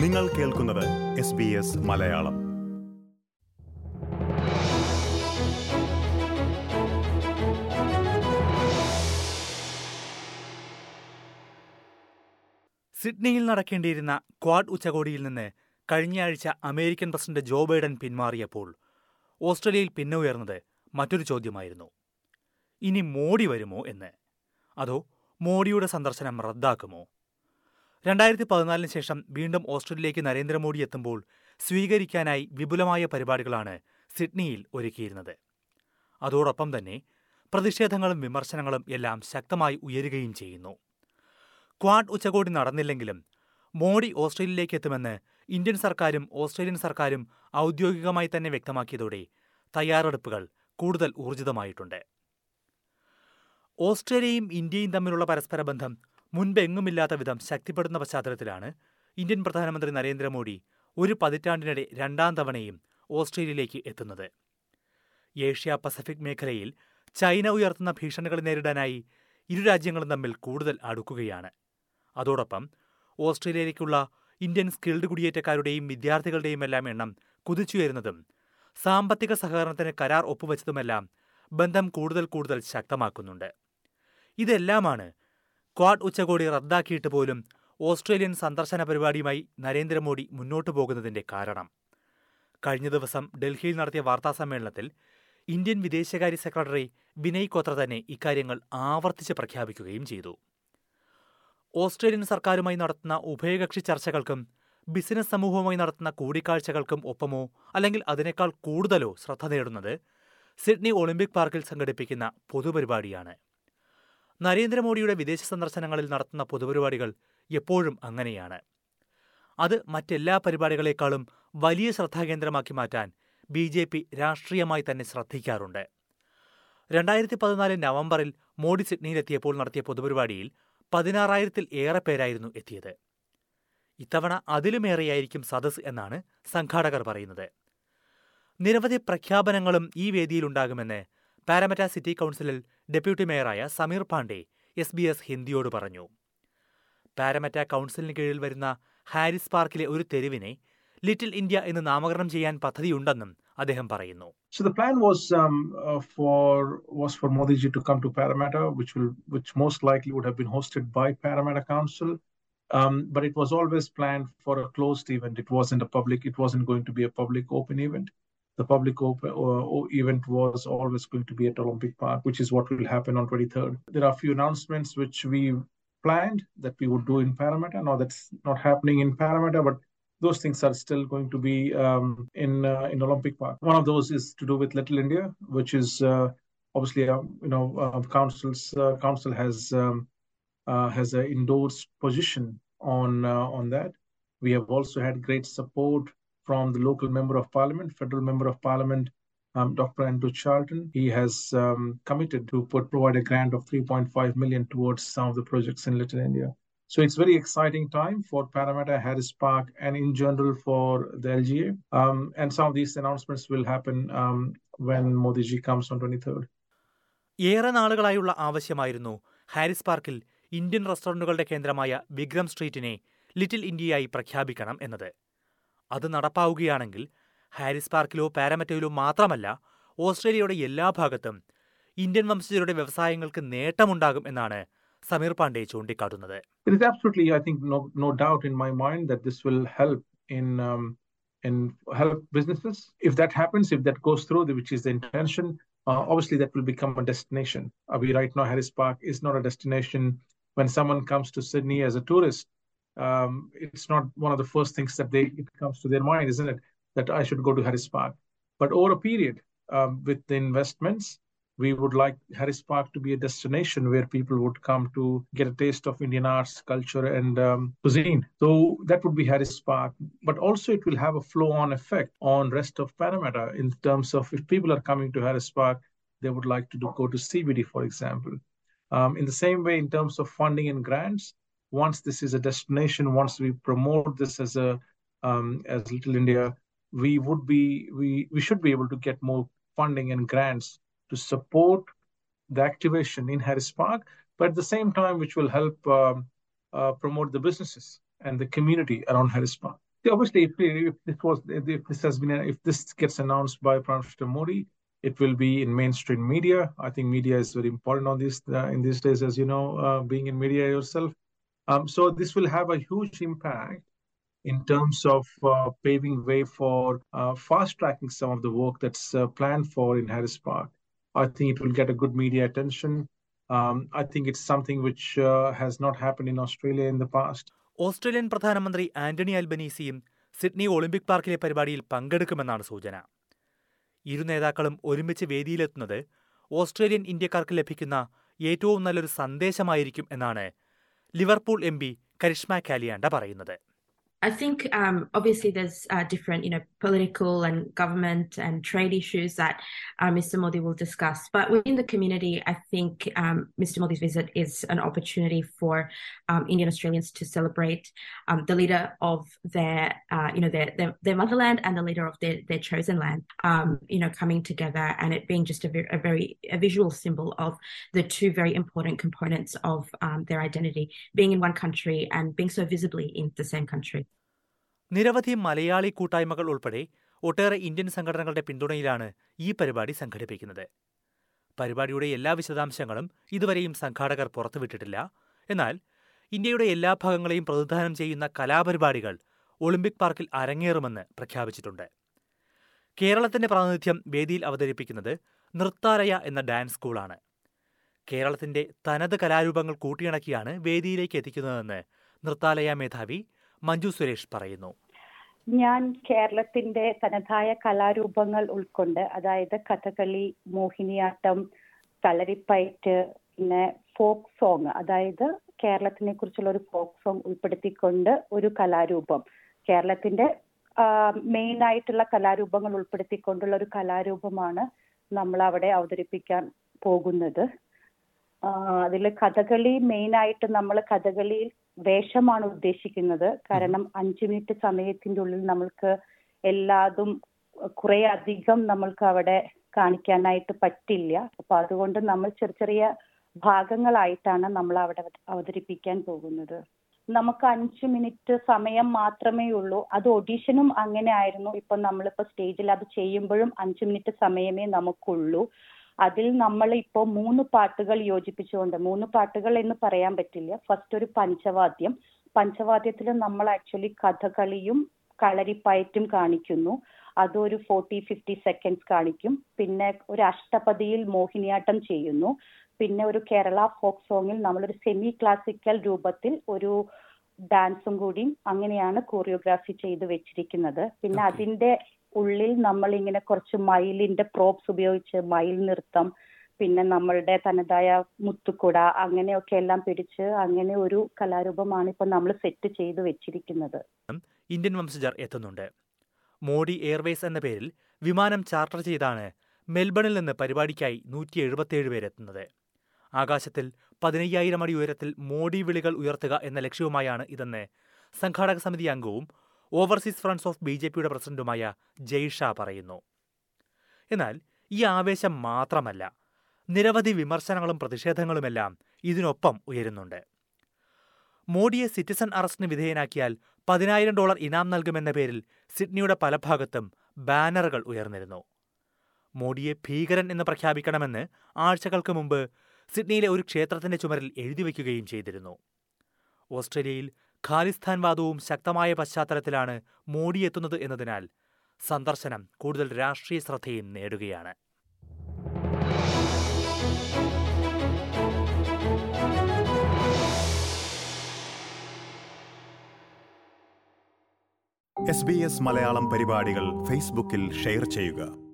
നിങ്ങൾ കേൾക്കുന്നത് S B S Malayalam. സിഡ്നിയിൽ നടക്കേണ്ടിയിരുന്ന ക്വാഡ് ഉച്ചകോടിയിൽ നിന്ന് കഴിഞ്ഞയാഴ്ച അമേരിക്കൻ പ്രസിഡന്റ് ജോ ബൈഡൻ പിന്മാറിയപ്പോൾ ഓസ്ട്രേലിയയിൽ പിന്നെ ഉയർന്നത് മറ്റൊരു ചോദ്യമായിരുന്നു. ഇനി മോഡി വരുമോ എന്ന്? അതോ മോഡിയുടെ സന്ദർശനം റദ്ദാക്കുമോ? രണ്ടായിരത്തി പതിനാലിന് ശേഷം വീണ്ടും ഓസ്ട്രേലിയയിലേക്ക് നരേന്ദ്രമോദി എത്തുമ്പോൾ സ്വീകരിക്കാനായി വിപുലമായ പരിപാടികളാണ് സിഡ്നിയിൽ ഒരുക്കിയിരുന്നത്. അതോടൊപ്പം തന്നെ പ്രതിഷേധങ്ങളും വിമർശനങ്ങളും എല്ലാം ശക്തമായി ഉയരുകയും ചെയ്യുന്നു. ക്വാഡ് ഉച്ചകോടി നടന്നില്ലെങ്കിലും മോഡി ഓസ്ട്രേലിയയിലേക്ക് എത്തുമെന്ന് ഇന്ത്യൻ സർക്കാരും ഓസ്ട്രേലിയൻ സർക്കാരും ഔദ്യോഗികമായി തന്നെ വ്യക്തമാക്കിയതോടെ തയ്യാറെടുപ്പുകൾ കൂടുതൽ ഊർജിതമായിട്ടുണ്ട്. ഓസ്ട്രേലിയയും ഇന്ത്യയും തമ്മിലുള്ള പരസ്പര ബന്ധം മുൻപെങ്ങുമില്ലാത്ത വിധം ശക്തിപ്പെടുന്ന പശ്ചാത്തലത്തിലാണ് ഇന്ത്യൻ പ്രധാനമന്ത്രി നരേന്ദ്രമോദി ഒരു പതിറ്റാണ്ടിനിടെ രണ്ടാം തവണയും ഓസ്ട്രേലിയയിലേക്ക് എത്തുന്നത്. ഏഷ്യ പസഫിക് മേഖലയിൽ ചൈന ഉയർത്തുന്ന ഭീഷണികൾ നേരിടാനായി ഇരു രാജ്യങ്ങളും തമ്മിൽ കൂടുതൽ അടുക്കുകയാണ്. അതോടൊപ്പം ഓസ്ട്രേലിയയിലേക്കുള്ള ഇന്ത്യൻ സ്കിൽഡ് കുടിയേറ്റക്കാരുടെയും വിദ്യാർത്ഥികളുടെയും എല്ലാം എണ്ണം കുതിച്ചുയരുന്നതും സാമ്പത്തിക സഹകരണത്തിന് കരാർ ഒപ്പുവെച്ചതുമെല്ലാം ബന്ധം കൂടുതൽ കൂടുതൽ ശക്തമാക്കുന്നുണ്ട്. ഇതെല്ലാമാണ് ക്വാഡ് ഉച്ചകോടി റദ്ദാക്കിയിട്ട് പോലും ഓസ്ട്രേലിയൻ സന്ദർശന പരിപാടിയുമായി നരേന്ദ്രമോദി മുന്നോട്ടു പോകുന്നതിന്റെ കാരണം. കഴിഞ്ഞ ദിവസം ഡൽഹിയിൽ നടത്തിയ വാർത്താസമ്മേളനത്തിൽ ഇന്ത്യൻ വിദേശകാര്യ സെക്രട്ടറി വിനയ് കോത്ര തന്നെ ഇക്കാര്യങ്ങൾ ആവർത്തിച്ച് പ്രഖ്യാപിക്കുകയും ചെയ്തു. ഓസ്ട്രേലിയൻ സർക്കാരുമായി നടത്തുന്ന ഉഭയകക്ഷി ചർച്ചകൾക്കും ബിസിനസ് സമൂഹവുമായി നടത്തുന്ന കൂടിക്കാഴ്ചകൾക്കും ഒപ്പമോ അല്ലെങ്കിൽ അതിനേക്കാൾ കൂടുതലോ ശ്രദ്ധ നേടുന്നത് സിഡ്നി ഒളിമ്പിക് പാർക്കിൽ സംഘടിപ്പിക്കുന്ന പൊതുപരിപാടിയാണ്. നരേന്ദ്രമോദിയുടെ വിദേശ സന്ദർശനങ്ങളിൽ നടത്തുന്ന പൊതുപരിപാടികൾ എപ്പോഴും അങ്ങനെയാണ്. അത് മറ്റെല്ലാ പരിപാടികളെക്കാളും വലിയ ശ്രദ്ധാകേന്ദ്രമാക്കി മാറ്റാൻ ബി ജെ പി രാഷ്ട്രീയമായി തന്നെ ശ്രദ്ധിക്കാറുണ്ട്. രണ്ടായിരത്തി പതിനാല് നവംബറിൽ മോഡി സിഡ്നിയിലെത്തിയപ്പോൾ നടത്തിയ പൊതുപരിപാടിയിൽ പതിനാറായിരത്തിൽ ഏറെ പേരായിരുന്നു എത്തിയത്. ഇത്തവണ അതിലുമേറെയായിരിക്കും സദസ് എന്നാണ് സംഘാടകർ പറയുന്നത്. നിരവധി പ്രഖ്യാപനങ്ങളും ഈ വേദിയിലുണ്ടാകുമെന്ന് പാരമറ്റ സിറ്റി കൗൺസിലിൽ deputy മേയറായ Sameer Pandey S B S ഹിന്ദിയോട് പറഞ്ഞു പാരമറ്റ കൗൺസിലിന് കീഴിൽ വരുന്ന ഹാരിസ് പാർക്കിലെ ഒരു തെരുവിനെ ലിറ്റിൽ ഇന്ത്യ എന്ന് നാമകരണം ചെയ്യാൻ പദ്ധതിയുണ്ടെന്നും അദ്ദേഹം പറയുന്നു So the plan was um, uh, for was for Modiji to come to Parramatta, which will which most likely would have been hosted by Parramatta Council. Um, but it was always planned for a closed event. It wasn't a public. It wasn't going to be a public open event. The public open uh, event was always going to be at Olympic Park, which is what will happen on 23rd. There are a few announcements which we planned that we would do in Parramatta. Now that's not happening in Parramatta, but those things are still going to be um, in uh, in Olympic Park. One of those is to do with Little India, which is uh, obviously uh, you know uh, council's uh, council has um, has an endorsed position on on that. We have also had great support from the local member of parliament, federal member of parliament, um, Dr. Andrew Charlton. He has um, committed to put provide a grant of 3.5 million towards some of the projects in Little India. So it's very exciting time for Parramatta, Harris Park, and in general for the LGA. Um, and some of these announcements will happen um, when Modi ji comes on 23rd. ഏറെ നാളുകളായുള്ള ആവശ്യമായിരുന്നു ഹാരിസ് പാർക്കിൽ Indian റെസ്റ്റോറന്റുകളുടെ കേന്ദ്രമായ Vikram സ്ട്രീറ്റിനെ little ഇന്ത്യയായി പ്രഖ്യാപിക്കണം എന്നത് അത് നടപ്പാവുകയാണെങ്കിൽ ഹാരിസ് പാർക്കിലോ പാരമറ്റയിലോ മാത്രമല്ല ഓസ്ട്രേലിയയുടെ എല്ലാ ഭാഗത്തും ഇന്ത്യൻ വംശജരുടെ വ്യവസായങ്ങൾക്ക് നേട്ടമുണ്ടാകും എന്നാണ് സമീർ പാണ്ഡെ ചൂണ്ടിക്കാട്ടുന്നത് It is absolutely, I think, no no doubt in my mind that this will help in um, in help businesses. If that happens, if that goes through, which is the intention, uh, obviously that will become a destination. Uh, we right now Harris Park is not a destination. When someone comes to Sydney as a tourist, um, it's not one of the first things that they it comes to their mind, isn't it? That I should go to Harris Park. But over a period, um, with the investments, we would like Harris Park to be a destination where people would come to get a taste of Indian arts, culture, and um, cuisine. So that would be Harris Park. But also it will have a flow-on effect on rest of Parramatta in terms of if people are coming to Harris Park, they would like to do, go to CBD, for example. Um, in the same way, in terms of funding and grants, once this is a destination, once we promote this as a um, as Little India, we would be we we should be able to get more funding and grants to support the activation in Harris Park, but at the same time, which will help um, uh, promote the businesses and the community around Harris Park. obviously, if, if this was if this has been if this gets announced by Prime Minister Modi, it will be in mainstream media. I think media is very important on this uh, in these days, as you know, uh, being in media yourself. Um, so this will have a huge impact in terms of uh, paving way for uh, fast tracking some of the work that's uh, planned for in Harris Park. I think it will get a good media attention. Um, I think it's something which uh, has not happened in Australia in the past. Australian പ്രധാനമന്ത്രി Anthony അൽബനീസിയും Sydney Olympic പാർക്കിലെ പരിപാടിയിൽ പങ്കെടുക്കുമെന്നാണ് സൂചന ഇരു നേതാക്കളും ഒരുമിച്ച് വേദിയിലെത്തുന്നത് Australian ഇന്ത്യക്കാർക്ക് ലഭിക്കുന്ന ഏറ്റവും നല്ലൊരു സന്ദേശമായിരിക്കും എന്നാണ് Liverpool M P Karishma Kaliyanda പറയുന്നത് I think um, obviously there's uh, different, you know, political and government and trade issues that uh, Mr. Modi will discuss. But within the community, I think um, Mr. Modi's visit is an opportunity for um, Indian Australians to celebrate um, the leader of their, uh, you know, their, their, their motherland and the leader of their, their chosen land, um, you know, coming together and it being just a, a very a visual symbol of the two very important components of um, their identity, being in one country and being so visibly in the same country. നിരവധി മലയാളി കൂട്ടായ്മകൾ ഉൾപ്പെടെ ഒട്ടേറെ Indian സംഘടനകളുടെ പിന്തുണയിലാണ് ഈ പരിപാടി സംഘടിപ്പിക്കുന്നത്. പരിപാടിയുടെ എല്ലാ വിശദാംശങ്ങളും ഇതുവരെയും സംഘാടകർ പുറത്തുവിട്ടിട്ടില്ല. എന്നാൽ ഇന്ത്യയുടെ എല്ലാ ഭാഗങ്ങളെയും പ്രതിനിധാനം ചെയ്യുന്ന കലാപരിപാടികൾ ഒളിമ്പിക് പാർക്കിൽ അരങ്ങേറുമെന്ന് പ്രഖ്യാപിച്ചിട്ടുണ്ട്. കേരളത്തിന്റെ പ്രാതിനിധ്യം വേദിയിൽ അവതരിപ്പിക്കുന്നത് നൃത്താലയ എന്ന ഡാൻസ് സ്കൂളാണ്. കേരളത്തിന്റെ തനത് കലാരൂപങ്ങൾ കൂട്ടിയിണക്കിയാണ് വേദിയിലേക്ക് എത്തിക്കുന്നതെന്ന് നൃത്താലയ മേധാവി മഞ്ജു സുരേഷ് പറയുന്നു. ഞാൻ കേരളത്തിന്റെ തനതായ കലാരൂപങ്ങൾ ഉൾക്കൊണ്ട് അതായത് കഥകളി മോഹിനിയാട്ടം കളരിപ്പയറ്റ് പിന്നെ ഫോക്ക് സോങ് അതായത് കേരളത്തിനെ കുറിച്ചുള്ള ഒരു ഫോക്ക് സോങ് ഉൾപ്പെടുത്തിക്കൊണ്ട് ഒരു കലാരൂപം. കേരളത്തിന്റെ മെയിൻ ആയിട്ടുള്ള കലാരൂപങ്ങൾ ഉൾപ്പെടുത്തിക്കൊണ്ടുള്ള ഒരു കലാരൂപമാണ് നമ്മൾ അവിടെ അവതരിപ്പിക്കാൻ പോകുന്നത്. അതിൽ കഥകളി മെയിൻ ആയിട്ട് നമ്മൾ കഥകളിയിൽ വേഷമാണ് ഉദ്ദേശിക്കുന്നത്. കാരണം അഞ്ചു മിനിറ്റ് സമയത്തിന്റെ ഉള്ളിൽ നമ്മൾക്ക് എല്ലാതും കുറെ അധികം നമ്മൾക്ക് അവിടെ കാണിക്കാനായിട്ട് പറ്റില്ല. അപ്പൊ അതുകൊണ്ട് നമ്മൾ ചെറിയ ചെറിയ ഭാഗങ്ങളായിട്ടാണ് നമ്മൾ അവിടെ അവതരിപ്പിക്കാൻ പോകുന്നത്. നമുക്ക് അഞ്ചു മിനിറ്റ് സമയം മാത്രമേ ഉള്ളൂ. അത് ഒഡീഷനും അങ്ങനെ ആയിരുന്നു. ഇപ്പൊ നമ്മളിപ്പോ സ്റ്റേജിൽ അത് ചെയ്യുമ്പോഴും അഞ്ചു മിനിറ്റ് സമയമേ നമുക്കുള്ളൂ. അതിൽ നമ്മൾ ഇപ്പോൾ മൂന്ന് പാട്ടുകൾ യോജിപ്പിച്ചുകൊണ്ട് മൂന്ന് പാട്ടുകൾ എന്ന് പറയാൻ പറ്റില്ല. ഫസ്റ്റ് ഒരു പഞ്ചവാദ്യം. പഞ്ചവാദ്യത്തിൽ നമ്മൾ ആക്ച്വലി കഥകളിയും കളരിപ്പയറ്റും കാണിക്കുന്നു. അതൊരു ഫോർട്ടി ഫിഫ്റ്റി സെക്കൻഡ്സ് കാണിക്കും. പിന്നെ ഒരു അഷ്ടപതിയിൽ മോഹിനിയാട്ടം ചെയ്യുന്നു. പിന്നെ ഒരു കേരള ഫോക്ക് സോങ്ങിൽ നമ്മളൊരു സെമി ക്ലാസിക്കൽ രൂപത്തിൽ ഒരു ഡാൻസും കൂടി അങ്ങനെയാണ് കോറിയോഗ്രാഫി ചെയ്ത് വെച്ചിരിക്കുന്നത്. പിന്നെ അതിന്റെ ഉള്ളിൽ നമ്മൾ ഇങ്ങനെ കുറച്ച് മയിലിന്റെ പ്രോപ്സ് ഉപയോഗിച്ച് മയിൽ നൃത്തം പിന്നെ നമ്മളുടെ തനതായ മുത്തുക്കുട അങ്ങനെയൊക്കെ എല്ലാം പിടിച്ച് അങ്ങനെ ഒരു കലാരൂപമാണ് ഇപ്പൊ നമ്മൾ സെറ്റ് ചെയ്ത് വെച്ചിരിക്കുന്നത്. ഇന്ത്യൻ വംശജർ എത്തുന്നുണ്ട്. മോഡി എയർവേസ് എന്ന പേരിൽ വിമാനം ചാർട്ടർ ചെയ്താണ് മെൽബണിൽ നിന്ന് പരിപാടിക്കായി നൂറ്റി എഴുപത്തിയേഴ് പേരെത്തുന്നത് ആകാശത്തിൽ പതിനയ്യായിരം അടി ഉയരത്തിൽ മോഡി വിളികൾ ഉയർത്തുക എന്ന ലക്ഷ്യവുമായാണ് ഇതെന്ന് സംഘാടക സമിതി അംഗവും overseas friends of B J പിയുടെ പ്രസിഡന്റുമായ ജയ്ഷാ പറയുന്നു. എന്നാൽ ഈ ആവേശം മാത്രമല്ല നിരവധി വിമർശനങ്ങളും പ്രതിഷേധങ്ങളുമെല്ലാം ഇതിനൊപ്പം ഉയരുന്നുണ്ട്. മോഡിയെ സിറ്റിസൺ അറസ്റ്റിന് വിധേയനാക്കിയാൽ പതിനായിരം ഡോളർ ഇനാം നൽകുമെന്ന പേരിൽ സിഡ്നിയുടെ പല ഭാഗത്തും ബാനറുകൾ ഉയർന്നിരുന്നു. മോഡിയെ ഭീകരൻ എന്ന് പ്രഖ്യാപിക്കണമെന്ന് ആഴ്ചകൾക്ക് മുമ്പ് സിഡ്നിയിലെ ഒരു ക്ഷേത്രത്തിന്റെ ചുമരിൽ എഴുതിവെക്കുകയും ചെയ്തിരുന്നു. ഓസ്ട്രേലിയയിൽ ഖാലിസ്ഥാൻ വാദവും ശക്തമായ പശ്ചാത്തലത്തിലാണ് മോഡി എത്തുന്നത് എന്നതിനാൽ സന്ദർശനം കൂടുതൽ രാഷ്ട്രീയ ശ്രദ്ധയും നേടുകയാണ്. എസ് ബി എസ് മലയാളം പരിപാടികൾ ഫേസ്ബുക്കിൽ ഷെയർ ചെയ്യുക.